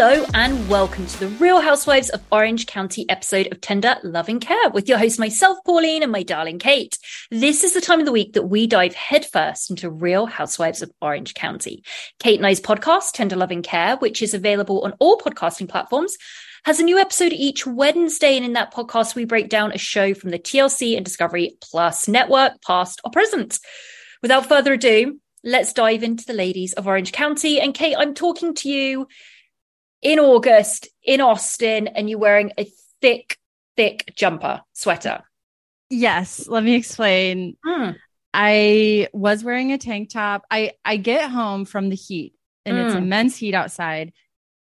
Hello and welcome to the Real Housewives of Orange County episode of Tender Loving Care with your host, myself, Pauline, and my darling Kate. This is the time of the week that we dive headfirst into Real Housewives of Orange County. Kate and I's podcast, Tender Loving Care, which is available on all podcasting platforms, has a new episode each Wednesday. And in that podcast, we break down a show from the TLC and Discovery Plus network, past or present. Without further ado, let's dive into the ladies of Orange County. And Kate, I'm talking to you in August in Austin and you're wearing a thick, thick jumper sweater. Yes, let me explain. Mm. I was wearing a tank top. I I get home from the heat and it's Mm. immense heat outside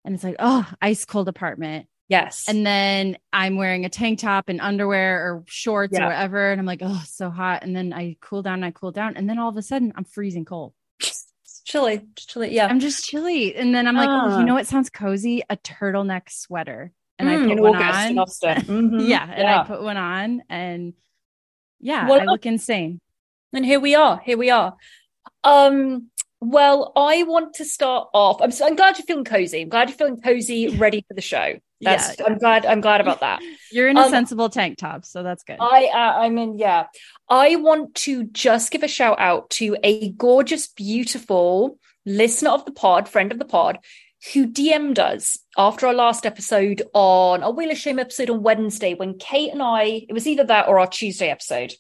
and it's like, "Oh, ice cold apartment." Yes. And then I'm wearing a tank top and underwear or shorts Yeah. or whatever and I'm like, "Oh, so hot." And then I cool down I cool down and then all of a sudden I'm freezing cold. Chilly. Chilly. Yeah. I'm just chilly. And then I'm like, "Oh, Ah. you know what sounds cozy? A turtleneck sweater." And I Mm, put one on. Mhm. yeah, and Yeah. I put one on and yeah, Well, I look insane. And here we are. Here we are. Um, well, I want to start off. I'm, so, I'm glad you're feeling cozy. I'm glad you're feeling cozy, ready for the show. That's. Yeah. I'm glad. I'm glad about that. You're in a Um, sensible tank top, so that's good. I. Uh, I mean, yeah. I want to just give a shout out to a gorgeous, beautiful listener of the pod, friend of the pod, who DM'd us after our last episode on our Wheel of Shame episode on Wednesday when Kate and I. It was either that or our Tuesday episode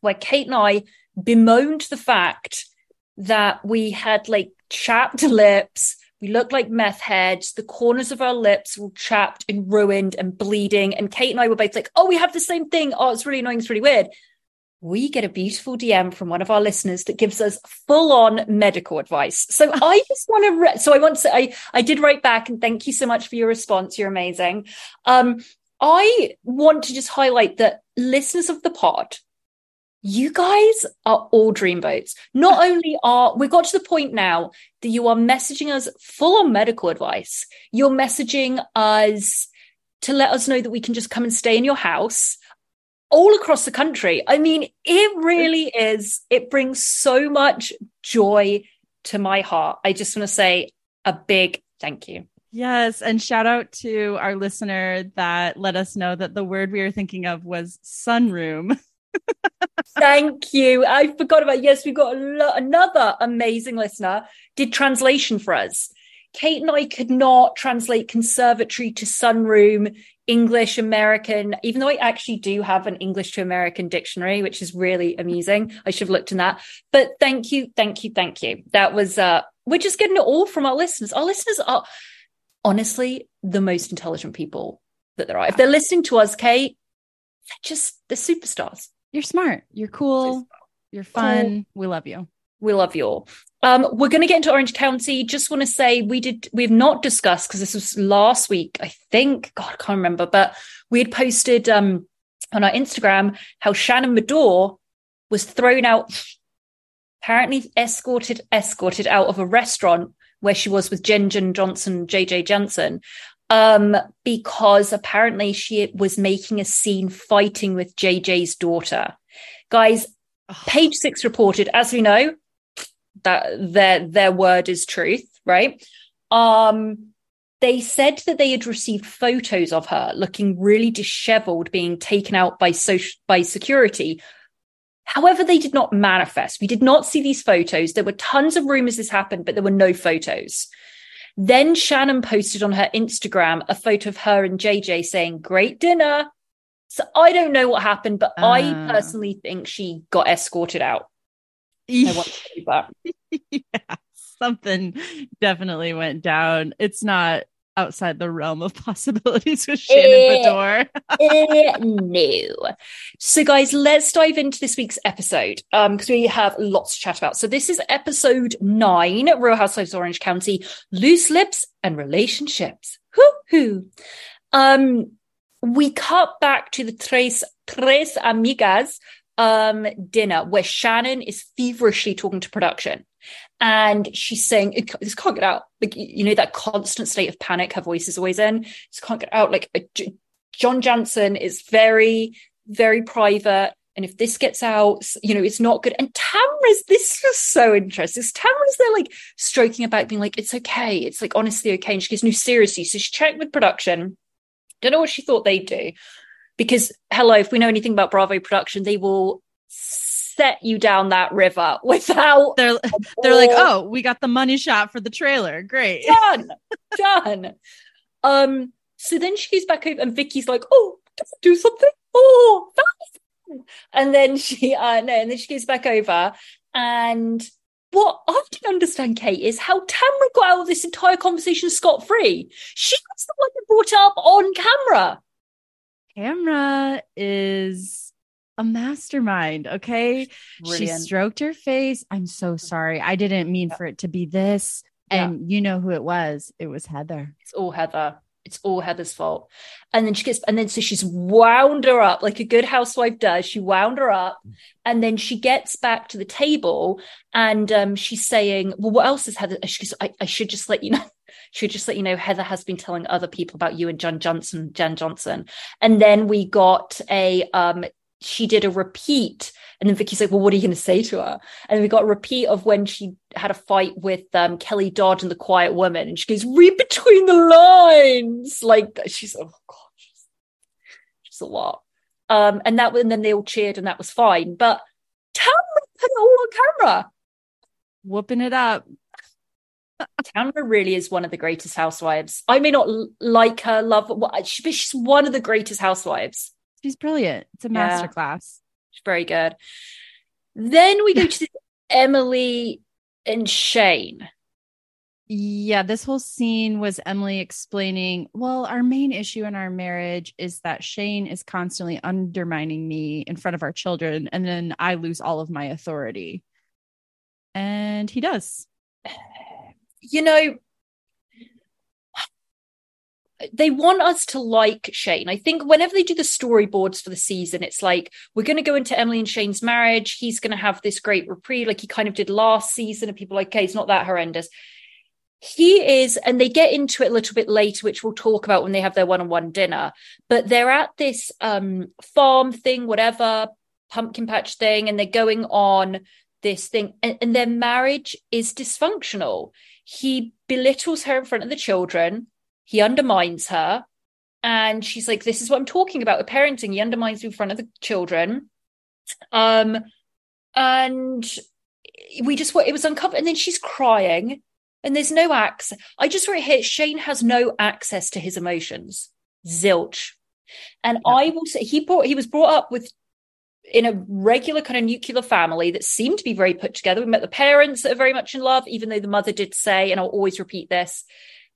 where Kate and I bemoaned the fact that we had like chapped lips. We looked like meth heads. The corners of our lips were chapped and ruined and bleeding. And Kate and I were both like, oh, we have the same thing. Oh, it's really annoying. It's really weird. We get a beautiful DM from one of our listeners that gives us full on medical advice. So I just want to, re- so I want to I, I did write back and thank you so much for your response. You're amazing. Um, I want to just highlight that listeners of the pod, you guys are all dreamboats. Not only are we got to the point now that you are messaging us full on medical advice, you're messaging us to let us know that we can just come and stay in your house all across the country. I mean, it really is, it brings so much joy to my heart. I just want to say a big thank you. Yes, and shout out to our listener that let us know that the word we were thinking of was sunroom. Thank you. I forgot about yes, we've got lo- another amazing listener did translation for us. Kate and I could not translate conservatory to sunroom, English, American, even though I actually do have an English to American dictionary, which is really amusing. I should have looked in that. But thank you, thank you, thank you. That was uh we're just getting it all from our listeners. Our listeners are honestly the most intelligent people that there are. If they're listening to us, Kate, they're just they're superstars. You're smart. You're cool. You're fun. Cool. We love you. We love you all. Um, we're going to get into Orange County. Just want to say we did, we've not discussed because this was last week, I think. God, I can't remember, but we had posted um, on our Instagram how Shannon Beador was thrown out, apparently escorted, escorted out of a restaurant where she was with Jen Jen Johnson, JJ Jansen, um, because apparently she was making a scene fighting with JJ's daughter. Guys, page six reported, as we know, that their their word is truth, right? Um, they said that they had received photos of her looking really disheveled, being taken out by social by security. However, they did not manifest. We did not see these photos. There were tons of rumors this happened, but there were no photos. Then Shannon posted on her Instagram a photo of her and JJ saying, Great dinner. So I don't know what happened, but uh. I ah. personally think she got escorted out. I want to that. yeah, something definitely went down. It's not outside the realm of possibilities with Shannon Beador. uh, no. So, guys, let's dive into this week's episode because um, we have lots to chat about. So, this is episode nine Real Housewives of Orange County Loose Lips and Relationships. Hoo hoo. Um, we cut back to the Tres, tres Amigas um, dinner where Shannon is feverishly talking to production. And she's saying, this can't get out. Like, you know, that constant state of panic her voice is always in. This can't get out. Like, John Jansen is very, very private. And if this gets out, you know, it's not good. And Tamra's, this was so interesting. Tamra's there, like, stroking about, being like, it's okay. It's like, honestly, okay. And she goes, no, seriously. So she checked with production. Don't know what she thought they'd do because hello if we know anything about bravo production they will set you down that river without they're they're like oh we got the money shot for the trailer. Great. Done. Done. Um so then she goes back over and vicky's like oh do something oh and then she uh no and then she goes back over and what I didn't understand, Kate, is how Tamra got out of this entire conversation scot free. She was the one that brought it up on camera. Tamra is a mastermind. Okay. Brilliant. She stroked her face. I'm so sorry. I didn't mean for it to be this. And yeah. you know who it was? It was Heather. It's all Heather. It's all Heather's fault. And then she gets, and then so she's wound her up like a good housewife does. She wound her up. And then she gets back to the table and um, she's saying, Well, what else is Heather? She goes, I, I should just let you know should just let you know Heather has been telling other people about you and John Johnson, Jen Johnson. And then we got a um she did a repeat and then Vicky's like, well, what are you going to say to her? And we got a repeat of when she had a fight with um, Kelly Dodd and the Quiet Woman. And she goes, read between the lines. Like, she's, oh, God, she's, she's a lot. Um, and that, and then they all cheered and that was fine. But Tamra put it all on camera. Whooping it up. Tamra really is one of the greatest housewives. I may not like her, love, but she's one of the greatest housewives. She's brilliant. It's a yeah. masterclass. She's very good. Then we go to Emily and Shane. Yeah, this whole scene was Emily explaining, well, our main issue in our marriage is that Shane is constantly undermining me in front of our children, and then I lose all of my authority. And he does you know, they want us to like Shane. I think whenever they do the storyboards for the season, it's like we're going to go into Emily and Shane's marriage. He's going to have this great reprieve, like he kind of did last season. And people like, okay, it's not that horrendous. He is, and they get into it a little bit later, which we'll talk about when they have their one-on-one dinner. But they're at this um, farm thing, whatever pumpkin patch thing, and they're going on this thing, and, and their marriage is dysfunctional he belittles her in front of the children, he undermines her. And she's like, This is what I'm talking about with parenting. He undermines you in front of the children. Um, and we just it was uncovered, and then she's crying, and there's no access. I just wrote here Shane has no access to his emotions. Zilch. And yeah. I will say he brought he was brought up with in a regular kind of nuclear family that seemed to be very put together. We met the parents that are very much in love, even though the mother did say, and I'll always repeat this,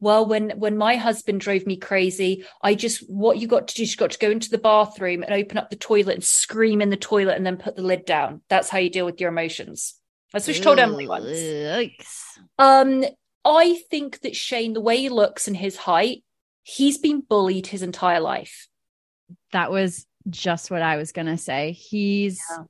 well, when when my husband drove me crazy, I just what you got to do, you got to go into the bathroom and open up the toilet and scream in the toilet and then put the lid down. That's how you deal with your emotions. That's what she told Emily once. Yikes. Um, I think that Shane, the way he looks and his height, he's been bullied his entire life. That was just what I was going to say. He's Yeah.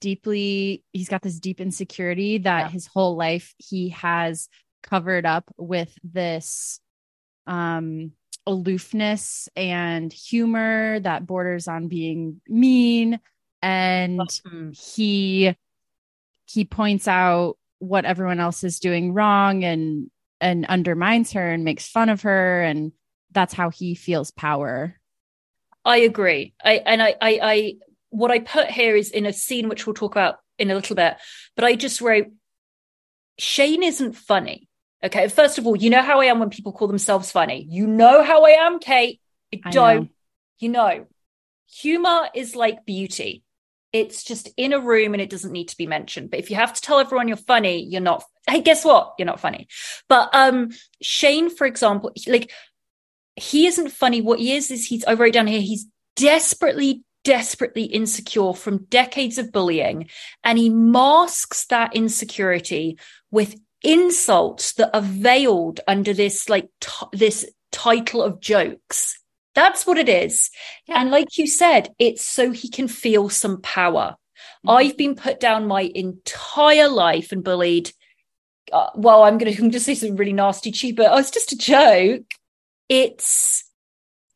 deeply, he's got this deep insecurity that Yeah. his whole life he has covered up with this um aloofness and humor that borders on being mean and Mm. he he points out what everyone else is doing wrong and and undermines her and makes fun of her and that's how he feels power I agree. I and I, I I what I put here is in a scene which we'll talk about in a little bit, but I just wrote Shane isn't funny. Okay. First of all, you know how I am when people call themselves funny. You know how I am, Kate. I I don't. know. You know, humor is like beauty. It's just in a room and it doesn't need to be mentioned. But if you have to tell everyone you're funny, you're not. Hey, guess what? You're not funny. But um Shane, for example, like he isn't funny. What he is is he's I wrote down here, he's desperately, desperately insecure from decades of bullying. And he masks that insecurity with insults that are veiled under this like t- this title of jokes. That's what it is. And like you said, it's so he can feel some power. I've been put down my entire life and bullied. Uh, well, I'm going to just say something really nasty, cheap, but oh, it's just a joke. It's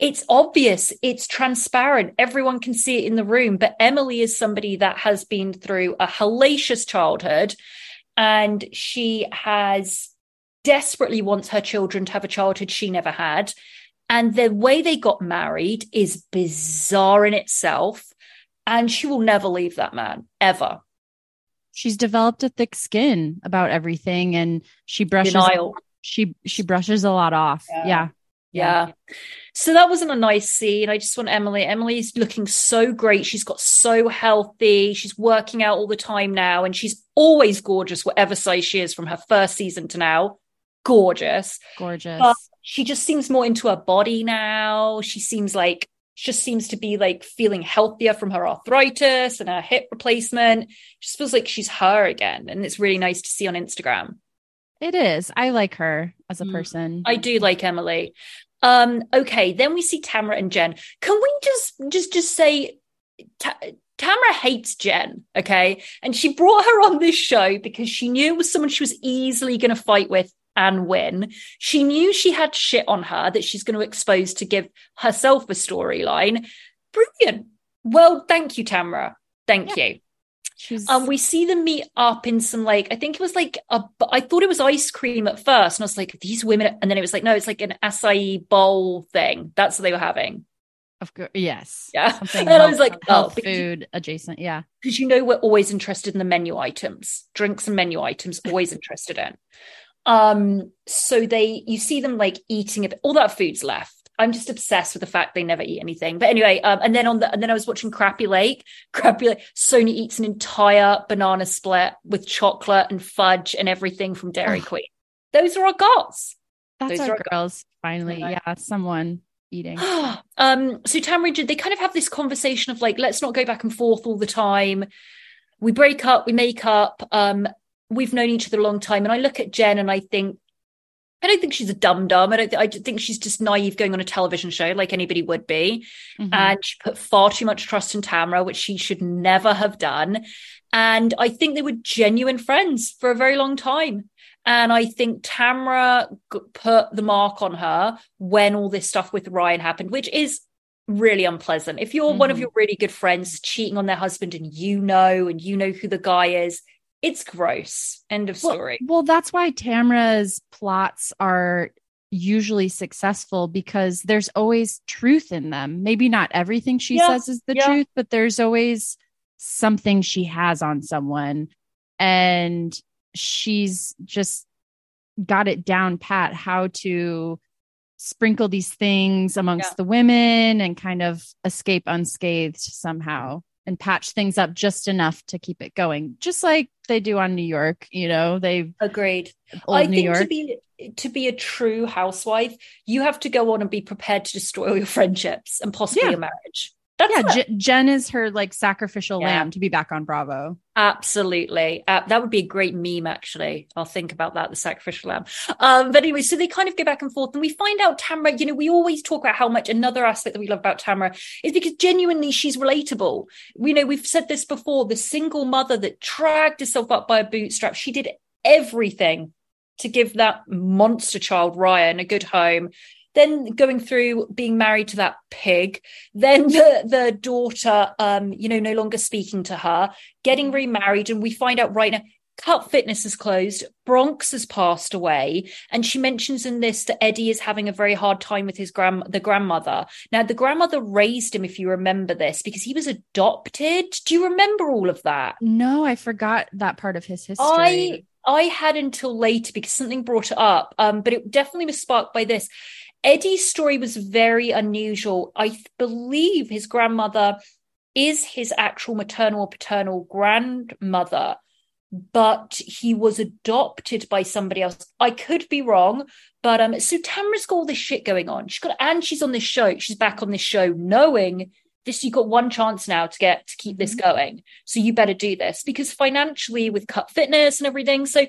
it's obvious, it's transparent, everyone can see it in the room. But Emily is somebody that has been through a hellacious childhood, and she has desperately wants her children to have a childhood she never had. And the way they got married is bizarre in itself. And she will never leave that man ever. she's developed a thick skin about everything and she brushes Denial. she she brushes a lot off Yeah. yeah Yeah. So that wasn't a nice scene. I just want Emily. Emily's looking so great. She's got so healthy. She's working out all the time now, and she's always gorgeous, whatever size she is from her first season to now. Gorgeous. gorgeous But she just seems more into her body now. She seems like just seems to be like feeling healthier from her arthritis and her hip replacement. Just feels like she's her again. And it's really nice to see on Instagram. it is i like her as a Mm. person I do like Emily. Um, okay, then we see Tamara and Jen. Can we just just just say Ta- Tamara hates Jen, okay? And she brought her on this show because she knew it was someone she was easily going to fight with and win. She knew she had shit on her that she's going to expose to give herself a storyline. Brilliant. Well, thank you, Tamara. Thank you. she's Um, we see them meet up in some like I think it was like a I thought it was ice cream at first, and I was like, these women, and then it was like, no, it's like an acai bowl thing. That's what they were having. Of course yes Yeah, something and I was health- like, oh, health you, food adjacent yeah 'cause you know we're always interested in the menu items, drinks and menu items, always interested in. Um, so they you see them like eating a bit, all that food's left. I'm just obsessed with the fact they never eat anything. But anyway, um, and then on the and then I was watching Crappie Lake. Crappie Lake. Sonja eats an entire banana split with chocolate and fudge and everything from Dairy Queen. Those are our gods. that's Those our are- girls finally yeah someone eating um, so and Jen, they kind of have this conversation of like, let's not go back and forth all the time. We break up, we make up. Um, we've known each other a long time, and I look at Jen and I think, I don't think she's a dum dum. I don't. I think she's just naive going on a television show like anybody would be. Mhm. And she put far too much trust in Tamara, which she should never have done. And I think they were genuine friends for a very long time. And I think Tamara g- put the mark on her when all this stuff with Ryan happened, which is really unpleasant. If you're one of Mhm. your really good friends cheating on their husband and you know, and you know who the guy is, it's gross. End of well, story. well that's why tamara's plots are usually successful because there's always truth in them maybe not everything she Yeah, says is the yeah. truth but there's always something she has on someone and she's just got it down pat how to sprinkle these things amongst Yeah. the women and kind of escape unscathed somehow and patch things up just enough to keep it going, just like they do on New York. You know, they agreed. I New think York. to be to be a true housewife, you have to go on and be prepared to destroy all your friendships and possibly Yeah. your marriage. That's yeah. J- Jen is her like sacrificial Yeah. lamb to be back on Bravo. Absolutely. Uh, that would be a great meme, actually. I'll think about that, the sacrificial lamb. Um, but anyway, so they kind of go back and forth, and we find out Tamara, you know, we always talk about how much another aspect that we love about Tamara is because genuinely she's relatable. We know we've said this before the single mother that dragged herself up by a bootstrap, she did everything to give that monster child, Ryan, a good home. Then going through being married to that pig, then the, the daughter, um, you know, no longer speaking to her, getting remarried, and we find out right now Cut Fitness is closed, Bronx has passed away, and she mentions in this that Eddie is having a very hard time with his grand the grandmother. Now, the grandmother raised him, if you remember this, because he was adopted. Do you remember all of that? No, I forgot that part of his history. I I had until later because something brought it up, um, but it definitely was sparked by this. Eddie's story was very unusual. I th- believe his grandmother is his actual maternal or paternal grandmother, but he was adopted by somebody else. I could be wrong, but um, so Tamara's got all this shit going on. She's got and she's on this show. She's back on this show, knowing this. You've got one chance now to get to keep this going, so you better do this because financially with Cut Fitness and everything. So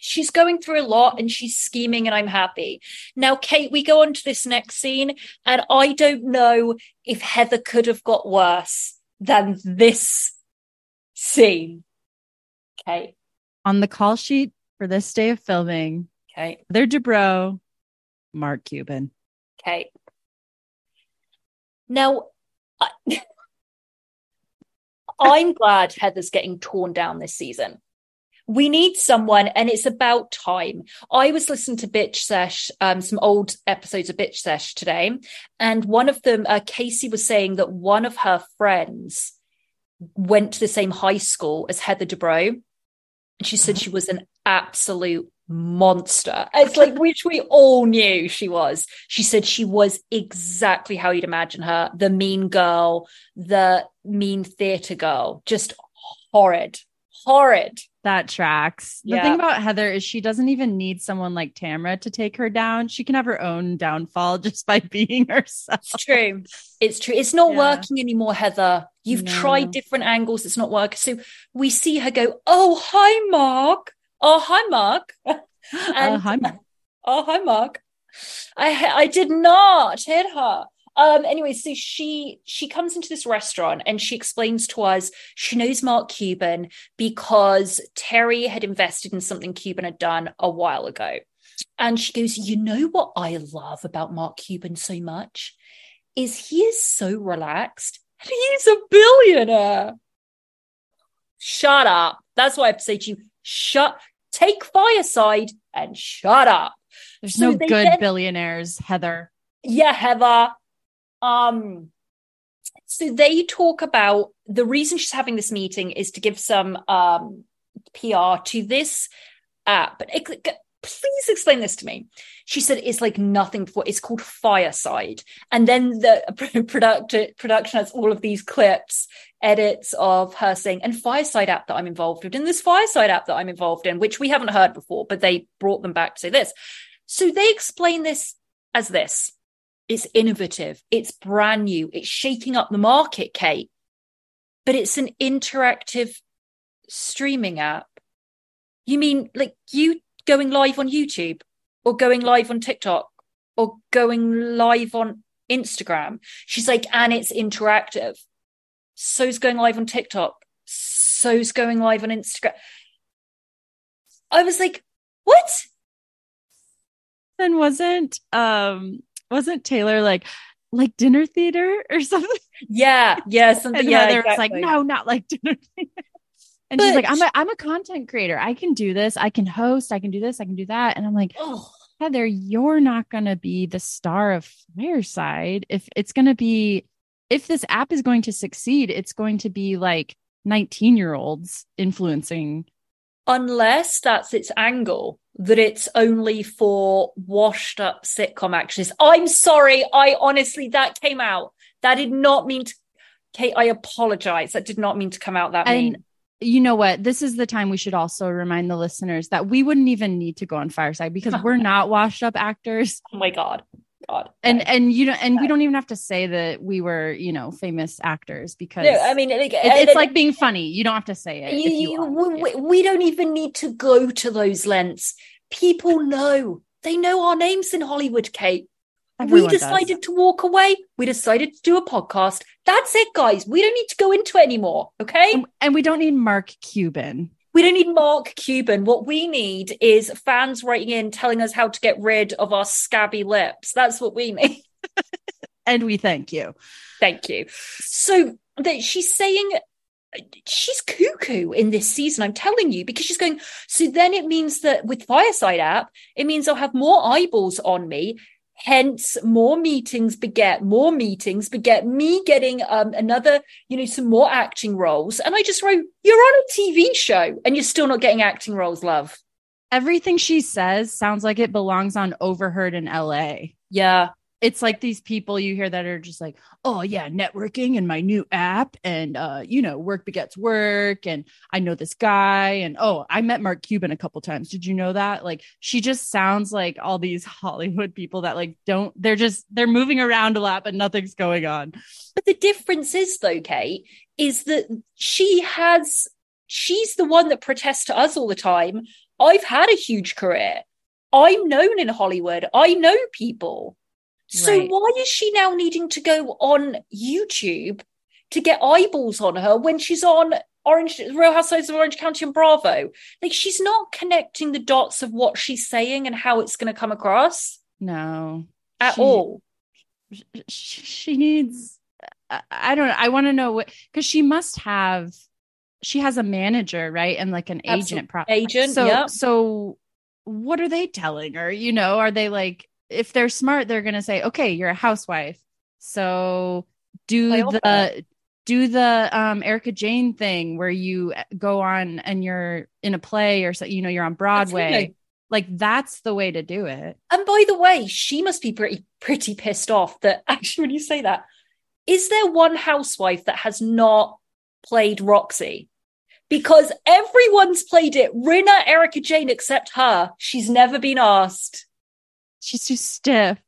she's going through a lot and she's scheming and I'm happy. Now, Kate, we go on to this next scene and I don't know if Heather could have got worse than this scene. Kate, on the call sheet for this day of filming, Kate, Heather Dubrow, Mark Cuban. Kate. Now, I, I'm glad Heather's getting torn down this season. We need someone, and it's about time. I was listening to Bitch Sesh, um, some old episodes of Bitch Sesh today, and one of them, uh, Casey was saying that one of her friends went to the same high school as Heather Dubrow, and she said she was an absolute monster. It's like which we all knew she was. She said she was exactly how you'd imagine her, the mean girl, the mean theater girl, just horrid, horrid. That tracks. The Yeah. thing about Heather is she doesn't even need someone like Tamara to take her down. She can have her own downfall just by being herself. It's true. It's true. It's not Yeah. working anymore, Heather. You've No. tried different angles. It's not working. So we see her go, Oh, hi, Mark. Oh, hi, Mark. Uh, And- hi, Mark. Oh, hi, Mark. I I did not hit her. Um, anyway, so she she comes into this restaurant and she explains to us she knows Mark Cuban because Terry had invested in something Cuban had done a while ago. And she goes, You know what I love about Mark Cuban so much? Is he is so relaxed and he's a billionaire. Shut up. That's why I have to say to you. Shut take fireside and shut up. There's So no good then- billionaires, Heather. yeah, Heather. Um, so they talk about the reason she's having this meeting is to give some um PR to this app. Please explain this to me. She said it's like nothing before. It's called Fireside, and then the product production has all of these clips, edits of her saying, "And Fireside app that I'm involved with, and this Fireside app that I'm involved in, which we haven't heard before, but they brought them back to say this." So they explain this as this. It's innovative. It's brand new. It's shaking up the market, Kate. But it's an interactive streaming app. You mean like you going live on YouTube or going live on TikTok or going live on Instagram? She's like, and it's interactive. So's going live on TikTok. So's going live on Instagram. I was like, what? Then wasn't um wasn't Taylor like like dinner theater or something? Yeah, yeah, something. Yeah, Heather was like, no, not like dinner theater. And she's like, I'm a I'm a content creator. I can do this. I can host. I can do this. I can do that. And I'm like, Oh. Heather, you're not going to be the star of Fireside. If it's going to be, if this app is going to succeed, it's going to be like 19 year olds influencing. Unless that's its angle that it's only for washed up sitcom actors i'm sorry i honestly that came out that did not mean to Kate, I apologize. That did not mean to come out that way. And mean. you know what? This is the time we should also remind the listeners that we wouldn't even need to go on Fireside because we're not washed up actors. Oh my god. God. And and you know, and we don't even have to say that we were, you know, famous actors because no, I mean, like, it- it's like being funny. You don't have to say it. you- you you- we, we don't even need to go to those lengths. People know. They know our names in Hollywood, Kate. Everyone we does. decided to walk away. We decided to do a podcast. That's it, guys. We don't need to go into it anymore. Okay. and, and we don't need Mark Cuban. We don't need Mark Cuban. What we need is fans writing in telling us how to get rid of our scabby lips. That's what we need. And we thank you. Thank you. So that she's saying she's cuckoo in this season, I'm telling you, because she's going, so then it means that with Fireside app, it means I'll have more eyeballs on me. Hence, more meetings beget more meetings, beget me getting um, another, you know, some more acting roles. And I just wrote, You're on a TV show and you're still not getting acting roles, love. Everything she says sounds like it belongs on Overheard in LA. Yeah. It's like these people you hear that are just like, oh yeah, networking and my new app, and uh, you know, work begets work, and I know this guy, and oh, I met Mark Cuban a couple times. Did you know that? Like, she just sounds like all these Hollywood people that like don't. They're just they're moving around a lot, but nothing's going on. But the difference is, though, Kate, is that she has, she's the one that protests to us all the time. I've had a huge career. I'm known in Hollywood. I know people. So Right. why is she now needing to go on YouTube to get eyeballs on her when she's on Orange Real Housewives of Orange County and Bravo? Like she's not connecting the dots of what she's saying and how it's going to come across No, at She- all. she needs I- don't know i want to know what because she must have she has a manager right and like an Absolute agent pro- agent, so yep. so what are they telling her you know are they like if they're smart they're gonna say okay you're a housewife so do Play the do the um Erika Jayne thing where you go on and you're in a play or so you know you're on broadway Absolutely. like that's the way to do it And by the way, she must be pretty pretty pissed off that actually when you say that, is there one housewife that has not played Roxie? Because everyone's played it. Rinna, Erika Jayne, except her. She's never been asked. She's too stiff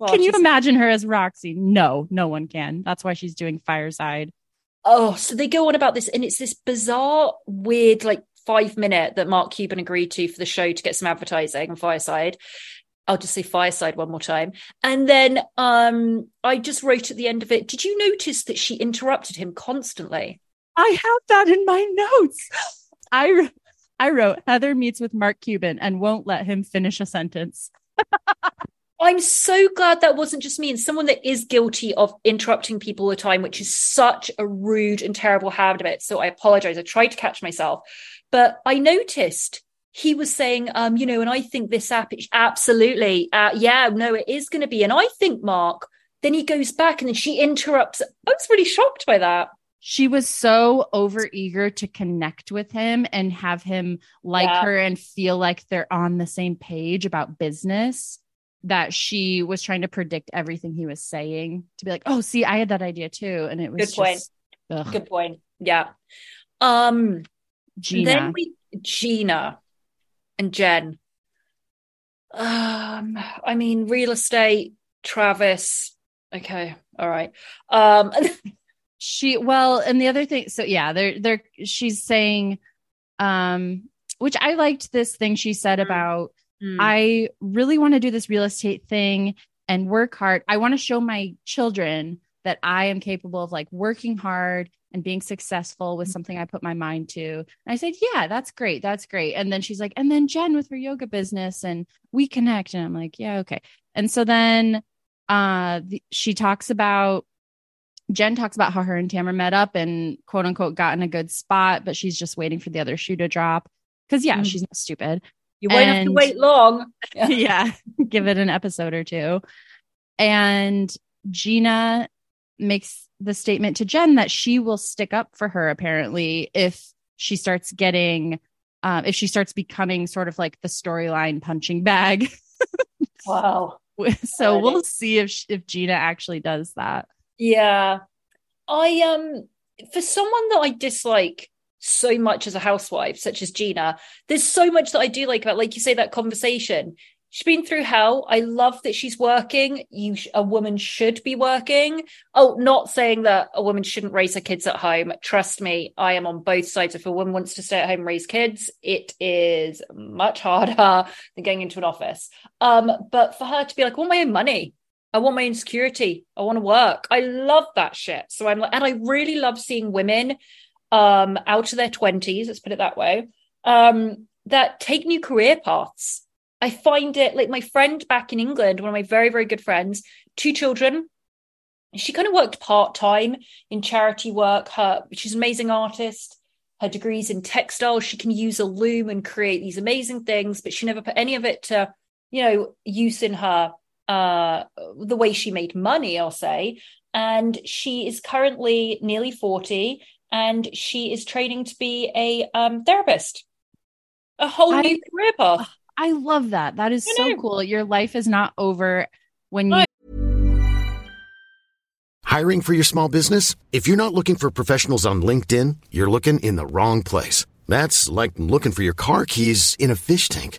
Well, can you imagine her as Roxie? No, no one can. That's why she's doing Fireside. Oh, so they go on about this, and it's this bizarre, weird, like five minute that Mark Cuban agreed to for the show to get some advertising on Fireside. I'll just say Fireside one more time. And then um I just wrote at the end of it, did you notice that she interrupted him constantly? I have that in my notes. I I wrote Heather meets with Mark Cuban and won't let him finish a sentence. I'm so glad that wasn't just me and someone that is guilty of interrupting people all the time, which is such a rude and terrible habit. So I apologize. I tried to catch myself, but I noticed he was saying, um, you know, and I think this app is absolutely, uh, yeah, no, it is going to be. And I think, Mark, then he goes back and then she interrupts. I was really shocked by that. She was so over eager to connect with him and have him like Yeah. her and feel like they're on the same page about business that she was trying to predict everything he was saying to be like, oh, see, I had that idea too. And it was Good point. just, Good point. Yeah. Um, Gina. Then we Gina and Jen. Um, I mean, real estate, Travis. Okay, all right. Um, she well and the other thing so yeah they're they're she's saying um which i liked this thing she said about hmm, i really want to do this real estate thing and work hard. I want to show my children that i am capable of like working hard and being successful with something i put my mind to. And i said yeah that's great that's great. And then she's like and then jen with her yoga business and we connect. And i'm like yeah okay. And so then uh the, she talks about Jen talks about how her and Tamara met up and quote unquote got in a good spot, but she's just waiting for the other shoe to drop. Cause yeah, Mhm. she's not stupid. you won't have to wait long. yeah. Give it an episode or two. And Gina makes the statement to Jen that she will stick up for her apparently if she starts getting um, if she starts becoming sort of like the storyline punching bag. Wow. so we'll see if if Gina actually does that. Yeah. I um for someone that I dislike so much as a housewife, such as Gina, there's so much that I do like about, like you say, that conversation. She's been through hell. I love that she's working. You, a woman should be working. Oh, not saying that a woman shouldn't raise her kids at home. Trust me, I am on both sides. If a woman wants to stay at home raise kids, it is much harder than going into an office. Um, but for her to be like, want my own money. I want my insecurity. I want to work. I love that shit. So I'm like, and I really love seeing women um out of their 20s, let's put it that way, um, that take new career paths I find it like my friend back in England, one of my very, very good friends, two children. She kind of worked part time in charity work. Her, she's an amazing artist. Her degrees in textiles. She can use a loom and create these amazing things, but she never put any of it to, you know, use in her uh the way she made money, I'll say. And she is currently nearly 40 and she is training to be a um, therapist. A whole I, new career path. I love that. That is so cool. Your life is not over when you. Hiring for your small business? If you're not looking for professionals on LinkedIn, you're looking in the wrong place. That's like looking for your car keys in a fish tank.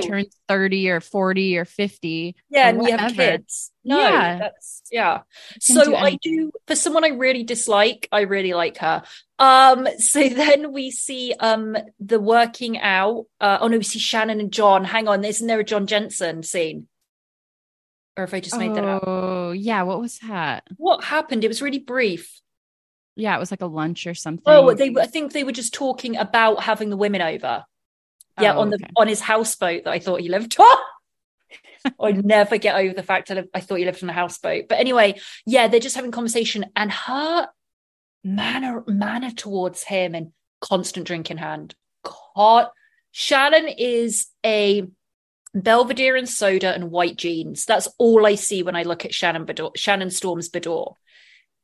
Turn 30 or 40 or 50. Yeah, and we have kids. No, yeah. that's yeah. So do I do for someone I really dislike, I really like her. Um, so then we see um the working out. Uh, oh no, we see Shannon and John. Hang on, isn't there a John Jensen scene? Or if I just made oh, that up. Oh, yeah. What was that? What happened? It was really brief. Yeah, it was like a lunch or something. Oh, they I think they were just talking about having the women over. Yeah, oh, on the okay. on his houseboat that I thought he lived on. I never get over the fact that I thought he lived on a houseboat. But anyway, yeah, they're just having conversation, and her manner manner towards him and constant drink in hand. God, Shannon is a Belvedere and soda and white jeans. That's all I see when I look at Shannon Beador, Shannon Storms Beador.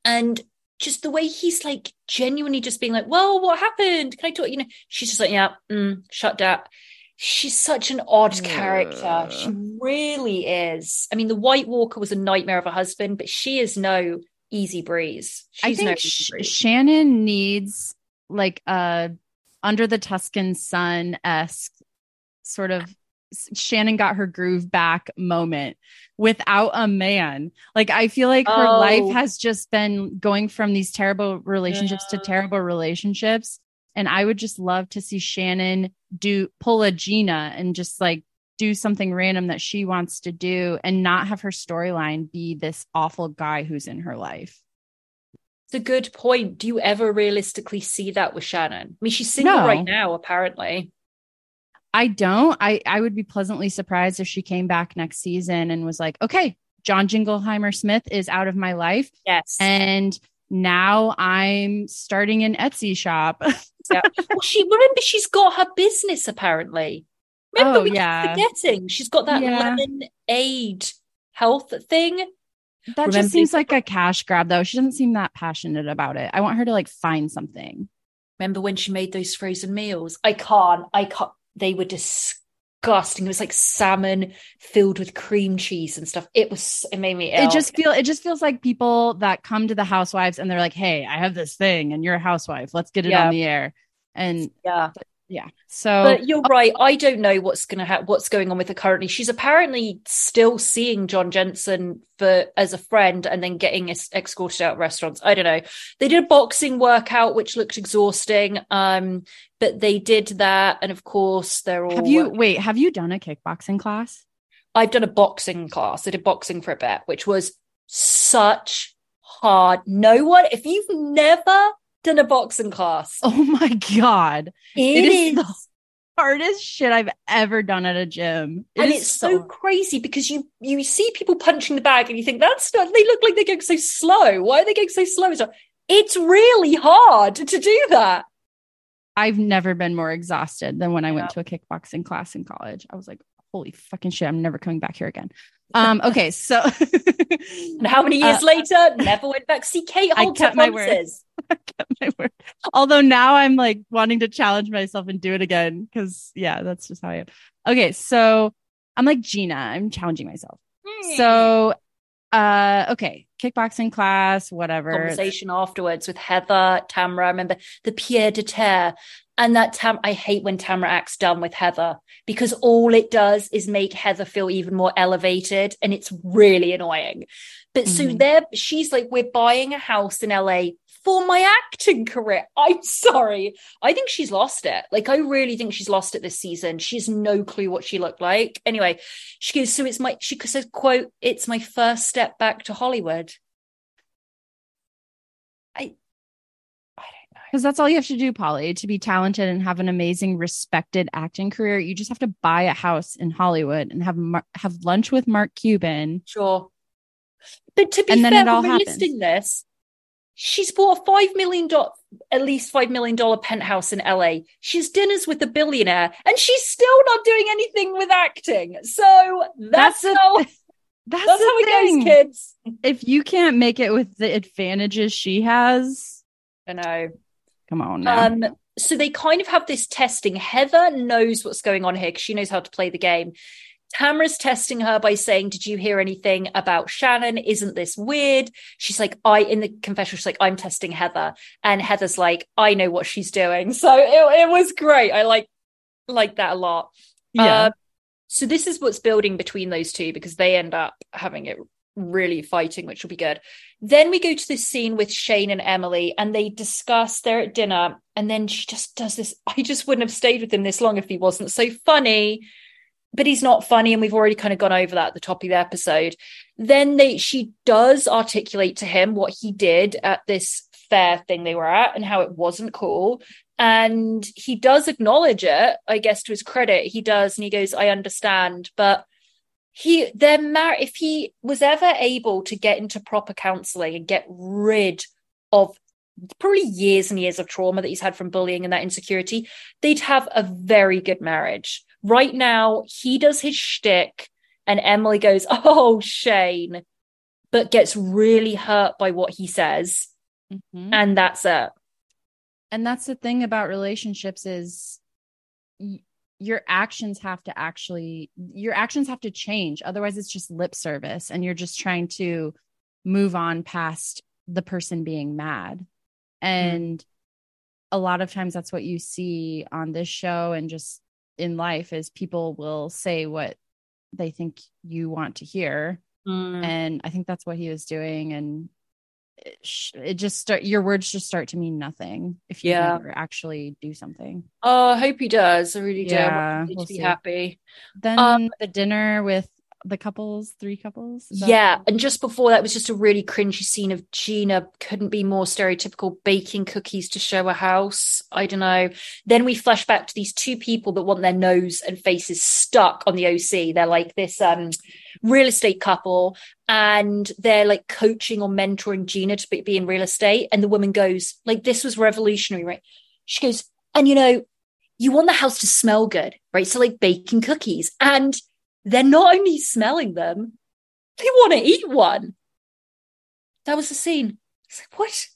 And just the way he's like genuinely just being like, well, what happened? Can I talk? You know, she's just like, yeah, mm, shut up. She's such an odd character. She really is. I mean, the White Walker was a nightmare of a husband, but she is no easy breeze. She's I think no breeze. Shannon needs like a under the Tuscan sun esque sort of Shannon got her groove back moment without a man. Like I feel like her oh. life has just been going from these terrible relationships yeah. to terrible relationships. And I would just love to see Shannon do pull a Gina and just like do something random that she wants to do and not have her storyline be this awful guy who's in her life. It's a good point. Do you ever realistically see that with Shannon? I mean, she's single no. right now, apparently. I don't. I, I would be pleasantly surprised if she came back next season and was like, okay, John Jingleheimer Smith is out of my life. Yes. And now I'm starting an Etsy shop. yeah. Well, she remember she's got her business apparently. Remember, oh, we yeah. forgetting she's got that yeah. lemon aid health thing. That Remember just seems like a cash grab, though. She doesn't seem that passionate about it. I want her to like find something. Remember when she made those frozen meals? I can't. I can't. They were disgusting. It was like salmon filled with cream cheese and stuff. It was. It made me. Ill. It just feel. It just feels like people that come to the housewives and they're like, "Hey, I have this thing, and you're a housewife. Let's get it yeah. on the air." And yeah, Yeah. So, but you're right. I don't know what's going to ha- what's going on with her currently. She's apparently still seeing John Jensen for as a friend, and then getting es- escorted out of restaurants. I don't know. They did a boxing workout, which looked exhausting. Um, but they did that, and of course, they're all. have you wait? Have you done a kickboxing class? I've done a boxing class. I did boxing for a bit, which was such hard. No one, if you've never done a boxing class, Oh my god, it it is is. the hardest shit I've ever done at a gym. It and it's so crazy because you you see people punching the bag and you think that's not they look like they're going so slow. Why are they going so slow? It's really hard to do that. I've never been more exhausted than when I went to a kickboxing class in college. I was like, holy fucking shit, I'm never coming back here again. Um, okay, so how many years Uh, later, never went back. See, Kate I holds kept her my word. I kept my word. Although now I'm like wanting to challenge myself and do it again because yeah, that's just how I am. Okay, so I'm like Gina. I'm challenging myself. Hmm. So, uh, okay, kickboxing class, whatever. conversation afterwards with Heather, Tamra. I remember the pied-à-terre. And that Tam, I hate when Tamra acts dumb with Heather because all it does is make Heather feel even more elevated, and it's really annoying. But so Mhm. there, she's like, "We're buying a house in LA for my acting career." I'm sorry, I think she's lost it. Like, I really think she's lost it this season. She has no clue what she looked like. Anyway, she goes, "So it's my," she says, "quote It's my first step back to Hollywood." Because that's all you have to do, Polly, to be talented and have an amazing, respected acting career. You just have to buy a house in Hollywood and have Mar- have lunch with Mark Cuban. Sure. But to be And then fair, it all we're happens. listing this, she's bought a five million dollar, at least five million dollar penthouse in LA. She's dinners with a billionaire, and she's still not doing anything with acting. So that's, That's how That's, that's the how it thing. goes, kids. If you can't make it with the advantages she has, I know. Come on now. Um, so they kind of have this testing. Heather knows what's going on here because she knows how to play the game. Tamara's testing her by saying, Did you hear anything about Shannon? Isn't this weird? She's like, I, in the confessional, she's like, I'm testing Heather. And Heather's like, I know what she's doing. So it, it was great. I like, like that a lot. yeah. Uh, so this is what's building between those two because they end up having it really fighting, which will be good. Then we go to this scene with Shane and Emily, and they discuss they're at dinner, and then she just does this. I just wouldn't have stayed with him this long if he wasn't so funny. But he's not funny, and we've already kind of gone over that at the top of the episode. Then they she does articulate to him what he did at this fair thing they were at and how it wasn't cool. And he does acknowledge it, I guess to his credit. He does, and he goes, I understand. But he they're married if he was ever able to get into proper counseling and get rid of probably years and years of trauma that he's had from bullying and that insecurity, they'd have a very good marriage. Right now, he does his shtick, and Emily goes, "Oh, Shane," but gets really hurt by what he says, Mhm. and that's it. and that's the thing about relationships is your actions have to actually your actions have to change. Otherwise it's just lip service and you're just trying to move on past the person being mad. And a lot of times that's what you see on this show and just in life is people will say what they think you want to hear. Mm. and i think that's what he was doing and it, just start your words just start to mean nothing if you Yeah. never actually do something Oh, I hope he does. I really do. I Yeah, want him we'll to be see. happy. then Um, the dinner with the couples three couples Yeah, and just before that was just a really cringy scene of Gina couldn't be more stereotypical baking cookies to show a house. I don't know. Then we flash back to these two people that want their nose and faces stuck on the OC. They're like this um real estate couple and they're like coaching or mentoring Gina to be, be in real estate and the woman goes like this was revolutionary, right? She goes, "And you know, you want the house to smell good, right? So like baking cookies and they're not only smelling them, they want to eat one. That was the scene. It's like, what?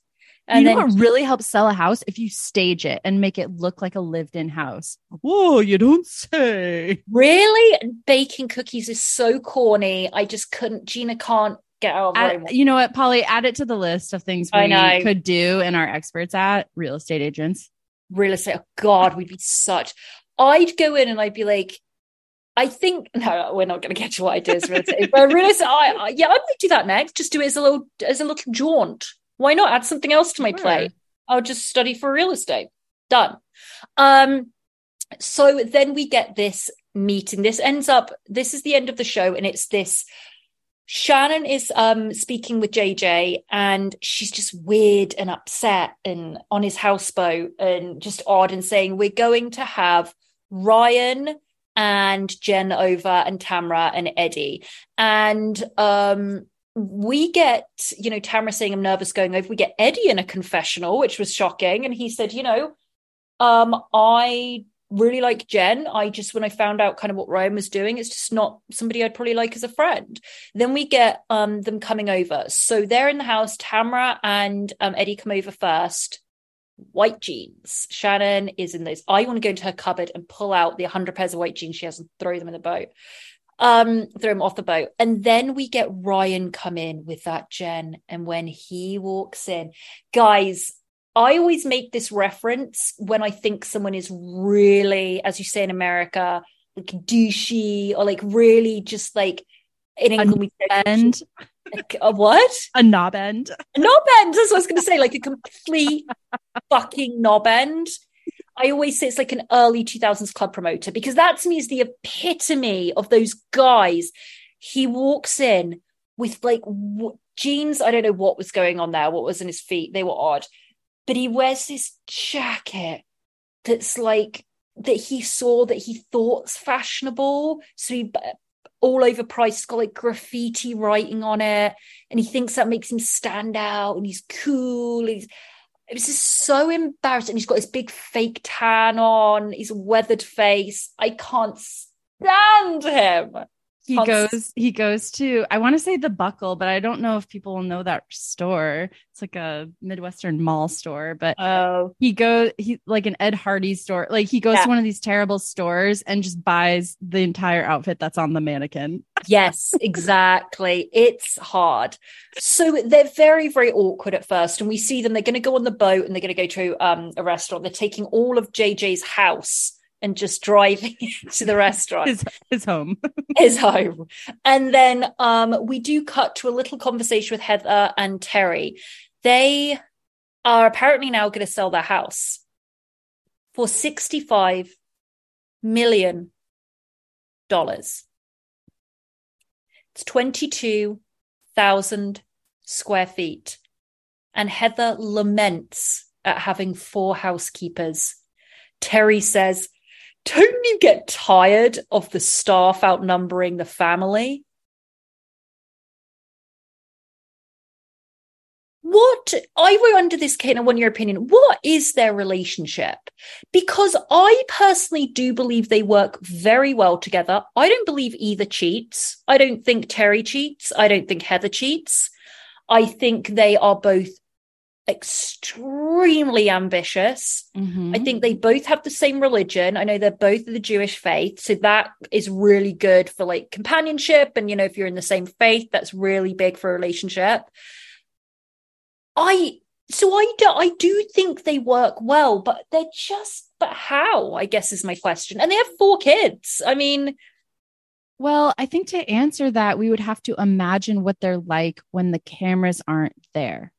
you know what really helps sell a house if you stage it and make it look like a lived-in house. Whoa, you don't say. really baking cookies is so corny. I just couldn't. Gina can't get out of Add- you know what, Polly? Add it to the list of things we could do and are experts at real estate agents. real estate. Oh God, we'd be such. I'd go in and I'd be like, I think no, we're not going to get your ideas real estate. But real estate, I, I, yeah, I might do that next. Just do it as a little as a little jaunt. Why not add something else to my plate? I'll just study for real estate. Done. Um, so then we get this meeting. This ends up. This is the end of the show, and it's this. Shannon is um speaking with JJ, and she's just weird and upset and on his houseboat and just odd and saying we're going to have Ryan and Jen over and Tamra and Eddie. And um we get, you know, Tamra saying I'm nervous going over. We get Eddie in a confessional, which was shocking. And he said, you know, um, I really like Jen. I just when I found out kind of what Ryan was doing, it's just not somebody I'd probably like as a friend. Then we get um them coming over. So they're in the house. Tamra and um Eddie come over first white jeans. Shannon is in those. I want to go into her cupboard and pull out the 100 pairs of white jeans she has and throw them in the boat. Um, throw them off the boat. And then we get Ryan come in with that Jen. And when he walks in, guys, I always make this reference when I think someone is really, as you say in America, like douchey or like really just like in England, we say And like, a what? a knob end. A knob end. That's what I was going to say. Like a complete fucking knob end. I always say it's like an early 2000s club promoter because that to me is the epitome of those guys. He walks in with like w- jeans. I don't know what was going on there, what was in his feet. They were odd. But he wears this jacket that's like that he saw that he thought's fashionable. So he all overpriced, it's got like graffiti writing on it, and he thinks that makes him stand out, and he's cool. He's it was just so embarrassing. He's got this big fake tan on, his weathered face. I can't stand him. He goes, he goes to, I want to say the buckle, but I don't know if people will know that store. It's like a Midwestern mall store, but Oh, he goes, he like an Ed Hardy store. Like he goes Yeah. to one of these terrible stores and just buys the entire outfit that's on the mannequin. yes, exactly. It's hard. So they're very, very awkward at first. And we see them, they're going to go on the boat and they're going to go to um, a restaurant. They're taking all of JJ's house and just driving to the restaurant. His his home. his home. And then um, we do cut to a little conversation with Heather and Terry. They are apparently now going to sell their house for $65 million. It's 22,000 square feet. And Heather laments at having four housekeepers. Terry says, don't you get tired of the staff outnumbering the family? What I wrote under this, Kate, and I want your opinion. What is their relationship? Because I personally do believe they work very well together. I don't believe either cheats. I don't think Terry cheats. I don't think Heather cheats. I think they are both extremely ambitious. Mhm. I think they both have the same religion. I know they're both of the Jewish faith. So that is really good for like companionship. And, you know, if you're in the same faith, that's really big for a relationship. I, so I do, I do think they work well, but they're just, but how, I guess is my question. And they have four kids. I mean, Well, I think to answer that, we would have to imagine what they're like when the cameras aren't there.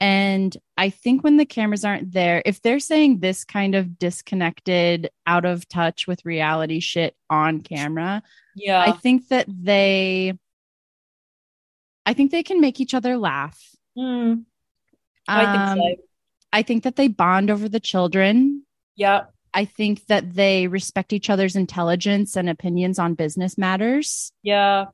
And I think when the cameras aren't there, if they're saying this kind of disconnected, out of touch with reality shit on camera, yeah. I think that they, I think they can make each other laugh. Hmm, I Um, think so. I think that they bond over the children. Yeah. I think that they respect each other's intelligence and opinions on business matters. Yeah.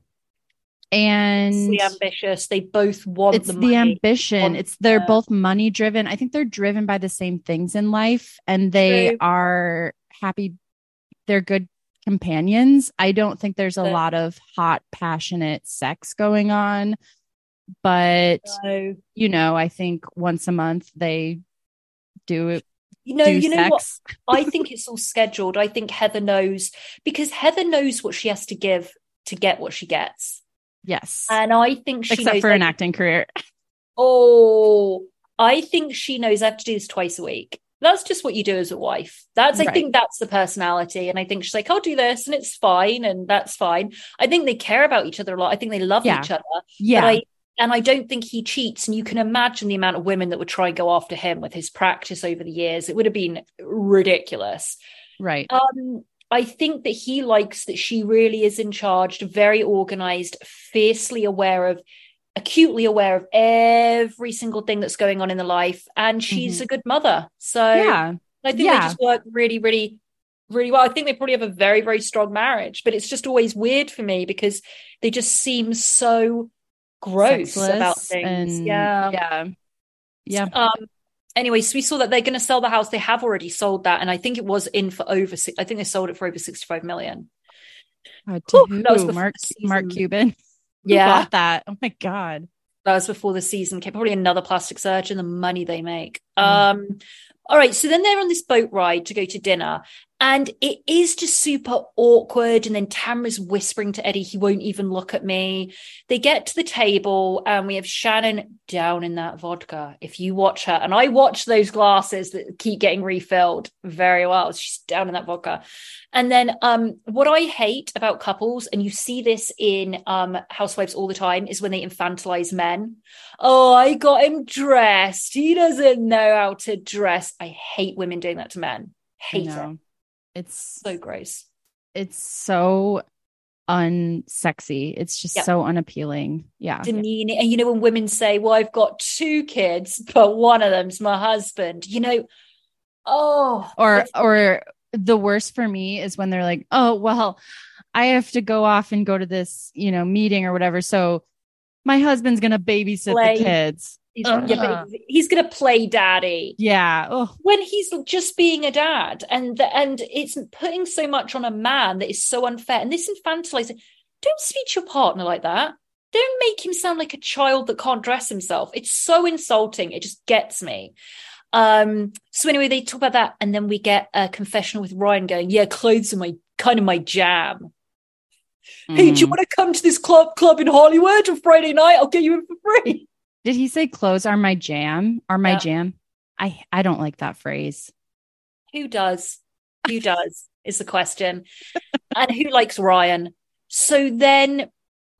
And Really ambitious. They both want it's the the, money. ambition it's they're both money driven i think they're driven by the same things in life and they True. are happy they're good companions i don't think there's a lot of hot passionate sex going on but So, you know i think once a month they do it you know, do you know what? I think it's all scheduled. I think Heather knows because Heather knows what she has to give to get what she gets. Yes And I think she except for an acting career Oh, I think she knows I have to do this twice a week. that's just what you do as a wife. That's, I Right. think that's the personality. And I think she's like, I'll do this and it's fine and that's fine. I think they care about each other a lot. I think they love Yeah. each other. Yeah. But I, and I don't think he cheats. And you can imagine the amount of women that would try and go after him with his practice over the years. It would have been ridiculous. right. Um, I think that he likes that she really is in charge, very organized, fiercely aware of, acutely aware of every single thing that's going on in the life, and she's Mhm. a good mother. So yeah. I think Yeah. they just work really, really, really well. I think they probably have a very, very strong marriage, but it's just always weird for me because they just seem so gross about things. yeah. Yeah. Yeah. Um. Anyway, so we saw that they're going to sell the house. They have already sold that, and I think it was in for over. I think they sold it for over sixty-five million. Uh, Whew, to that was who? Mark Mark. Cuban. Who Yeah, bought that. Oh my god. that was before the season came. Probably another plastic surgeon. The money they make. Mm. Um. All right, so then they're on this boat ride to go to dinner, and it is just super awkward. And then Tamra's whispering to Eddie, he won't even look at me. They get to the table, and we have Shannon down in that vodka. If you watch her, and I watch those glasses that keep getting refilled very well. She's down in that vodka. And then um, what I hate about couples, and you see this in um, Housewives all the time, is when they infantilize men. Oh, I got him dressed. He doesn't know how to dress. I hate women doing that to men. Hate it. It's So gross. it's so unsexy. It's just Yep. so unappealing. Yeah. Demeaning. And you know, when women say, Well, I've got two kids, but one of them's my husband, you know, oh, or or the worst for me is when they're like, "Oh, well, I have to go off and go to this, you know, meeting or whatever. So my husband's going to babysit Play. the kids." He's, Ugh. yeah, but he's going to play daddy. Yeah. Oh, when he's just being a dad and and it's putting so much on a man that is so unfair. And this infantilizing don't speak to your partner like that. Don't make him sound like a child that can't dress himself. It's so insulting. It just gets me. Um so anyway they talk about that and then we get a confessional with ryan going yeah clothes are my kind of my jam. Hey do you Mm. want to come to this club club in hollywood on friday night? I'll get you in for free Did he say clothes are my jam? Are my Yeah. jam? I I don't like that phrase. Who does? Who does is the question. and who likes Ryan? So then,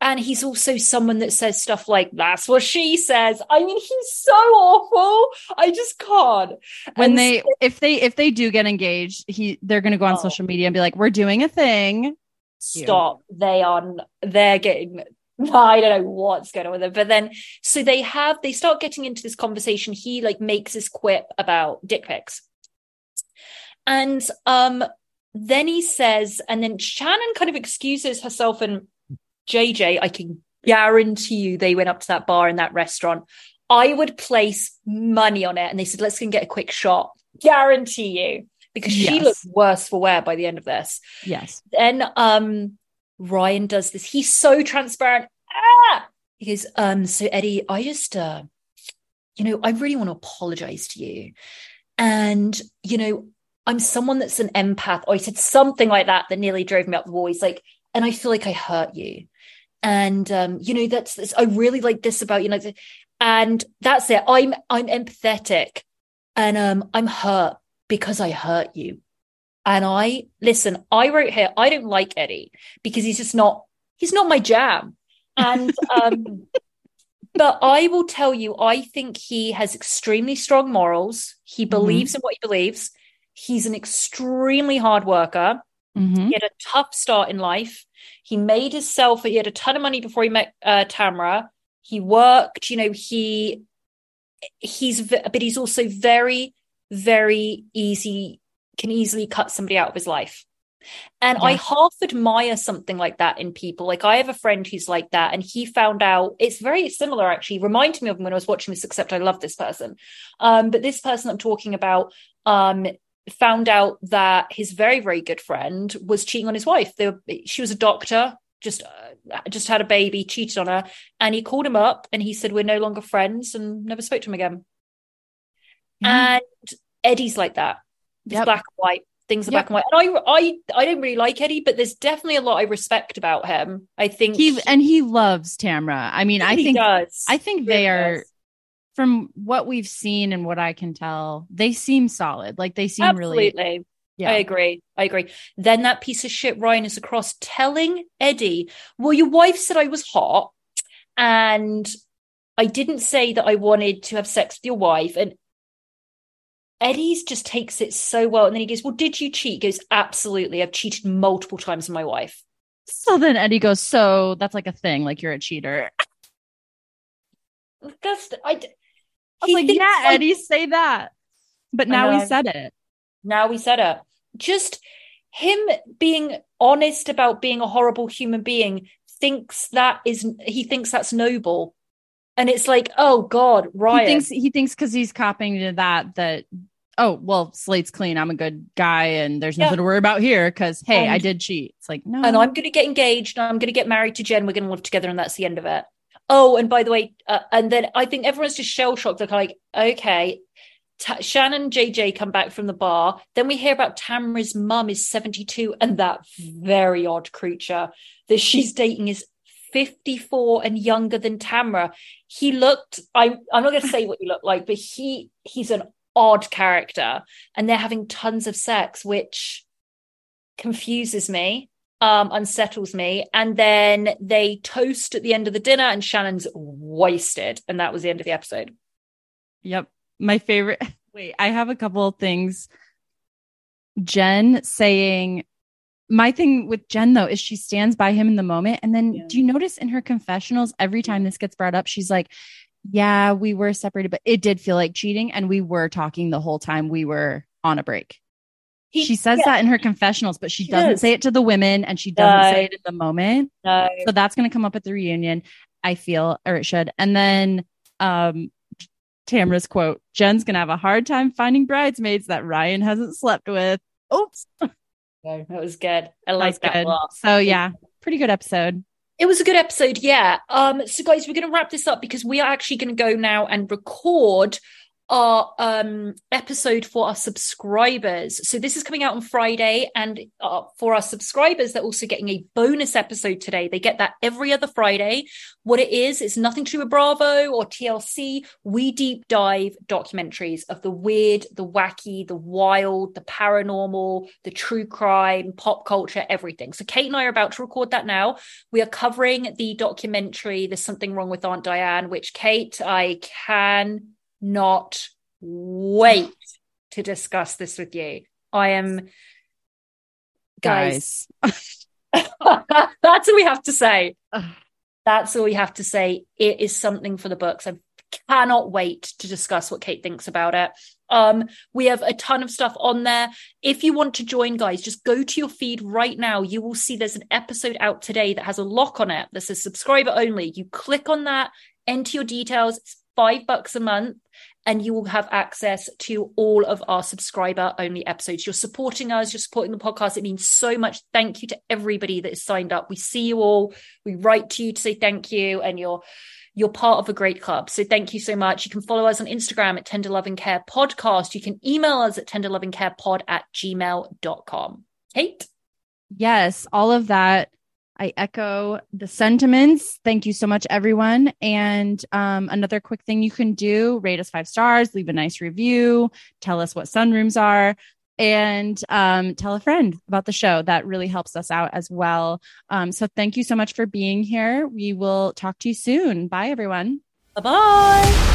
and he's also someone that says stuff like, that's what she says. I mean, he's so awful. I just can't. When And they if they if they do get engaged, he they're going to go on Oh. social media and be like, "We're doing a thing." stop. They are, they're getting, I don't know what's going on with them. But then, so they have, they start getting into this conversation. He like makes this quip about dick pics. And um, then he says, and then Shannon kind of excuses herself and JJ, I can guarantee you they went up to that bar in that restaurant. I would place money on it. And they said, let's go and get a quick shot. Guarantee you. Because she Yes. looked worse for wear by the end of this Yes. then um Ryan does this. He's so transparent. Ah! He goes, um, so Eddie, I just uh, you know, I really want to apologize to you. And, you know, I'm someone that's an empath. Or he said something like that that nearly drove me up the wall. He's like, and I feel like I hurt you. And um, you know, that's, that's I really like this about you know, and that's it. I'm I'm empathetic and um I'm hurt because I hurt you. And I listen, I wrote here, I don't like Eddie because he's just not, he's not my jam. And um, but I will tell you, I think he has extremely strong morals. He believes in what he believes. He's an extremely hard worker. Mhm. He had a tough start in life. He made himself, he had a ton of money before he met uh, Tamara. He worked, you know, he, he's, but he's also very, very easy, can easily cut somebody out of his life. And I half admire something like that in people. Like I have a friend who's like that, and he found out it's very similar actually. Reminded me of him when I was watching this, except I love this person. Um, but this person I'm talking about um found out that his very very good friend was cheating on his wife. They were, she was a doctor, just uh, just had a baby, cheated on her, and he called him up and he said we're no longer friends and never spoke to him again. Yeah. And Eddie's like that. It's Yep. black and white. Things are Yep. black and white. And I, I, I don't really like Eddie, but there's definitely a lot I respect about him. I think he and he loves Tamra. I mean, I think does. I think He they are does. from what we've seen and what I can tell, they seem solid. Like they seem Absolutely. really. Yeah. I agree. I agree. Then that piece of shit Ryan is across telling Eddie, well, your wife said I was hot and I didn't say that I wanted to have sex with your wife. And Eddie's just takes it so well. And then he goes, Well, did you cheat? He goes, Absolutely. I've cheated multiple times with my wife. So then Eddie goes, So that's like a thing, like you're a cheater. That's I, I was like, Yeah, I- Eddie, say that. But now he said it. now we said it. Just him being honest about being a horrible human being thinks that is he thinks that's noble. And it's like, oh God, Ryan. He thinks he thinks because he's copying to that that oh well, slate's clean. I'm a good guy, and there's Yeah. nothing to worry about here. Because hey, I did cheat. It's like no, and I'm going to get engaged and I'm going to get married to Jen. We're going to live together, and that's the end of it. Oh, and by the way, uh, and then I think everyone's just shell shocked. They're like, okay. Ta- Shannon and JJ come back from the bar. Then we hear about Tamara's mum is 72 and that very odd creature that she's dating is 54 and younger than Tamara. He looked, I'm, I'm not going to say what he looked like, but he he's an odd character and they're having tons of sex, which confuses me um unsettles me and then they toast at the end of the dinner and shannon's wasted and that was the end of the episode Yep. My favorite. Wait, I have a couple of things. Jen saying, my thing with Jen though is she stands by him in the moment. And then Yeah. do you notice in her confessionals, every time this gets brought up, she's like, yeah, we were separated, but it did feel like cheating. And we were talking the whole time we were on a break. He- she says yeah, that in her confessionals, but she, She doesn't does. say it to the women and she doesn't No. say it in the moment. no So that's going to come up at the reunion, I feel, or it should. And then um Tamara's quote, Jen's going to have a hard time finding bridesmaids that Ryan hasn't slept with. Oops. that was good i That was like that lot So yeah, pretty good episode. It was a good episode, yeah. Um, so guys, we're going to wrap this up because we are actually going to go now and record our um episode for our subscribers. So this is coming out on Friday, and uh, for our subscribers, they're also getting a bonus episode today. They get that every other Friday. What it is, it's nothing to do with Bravo or TLC. We deep dive documentaries of the weird, the wacky, the wild, the paranormal, the true crime, pop culture, everything. So Kate and I are about to record that now. We are covering the documentary There's Something Wrong with Aunt Diane, which Kate, I can not wait to discuss this with you. I am guys, Guys. that's all we have to say. That's all we have to say. It is something for the books. I cannot wait to discuss what Kate thinks about it. Um, we have a ton of stuff on there. If you want to join, guys, just go to your feed right now. You will see there's an episode out today that has a lock on it that says subscriber only. You click on that, enter your details. It's five bucks a month, and you will have access to all of our subscriber only episodes. You're supporting us, you're supporting the podcast. It means so much. Thank you to everybody that is signed up. We see you all. We write to you to say thank you, and you're you're part of a great club. So thank you so much. You can follow us on Instagram at Tender Loving Care Podcast. You can email us at tenderlovingcarepod at gmail.com. Kate? Yes, all of that. I echo the sentiments. Thank you so much, everyone. And um, another quick thing you can do rate us five stars, leave a nice review, tell us what sunrooms are, and um, tell a friend about the show. That really helps us out as well. Um, so thank you so much for being here. We will talk to you soon. Bye, everyone. Bye bye.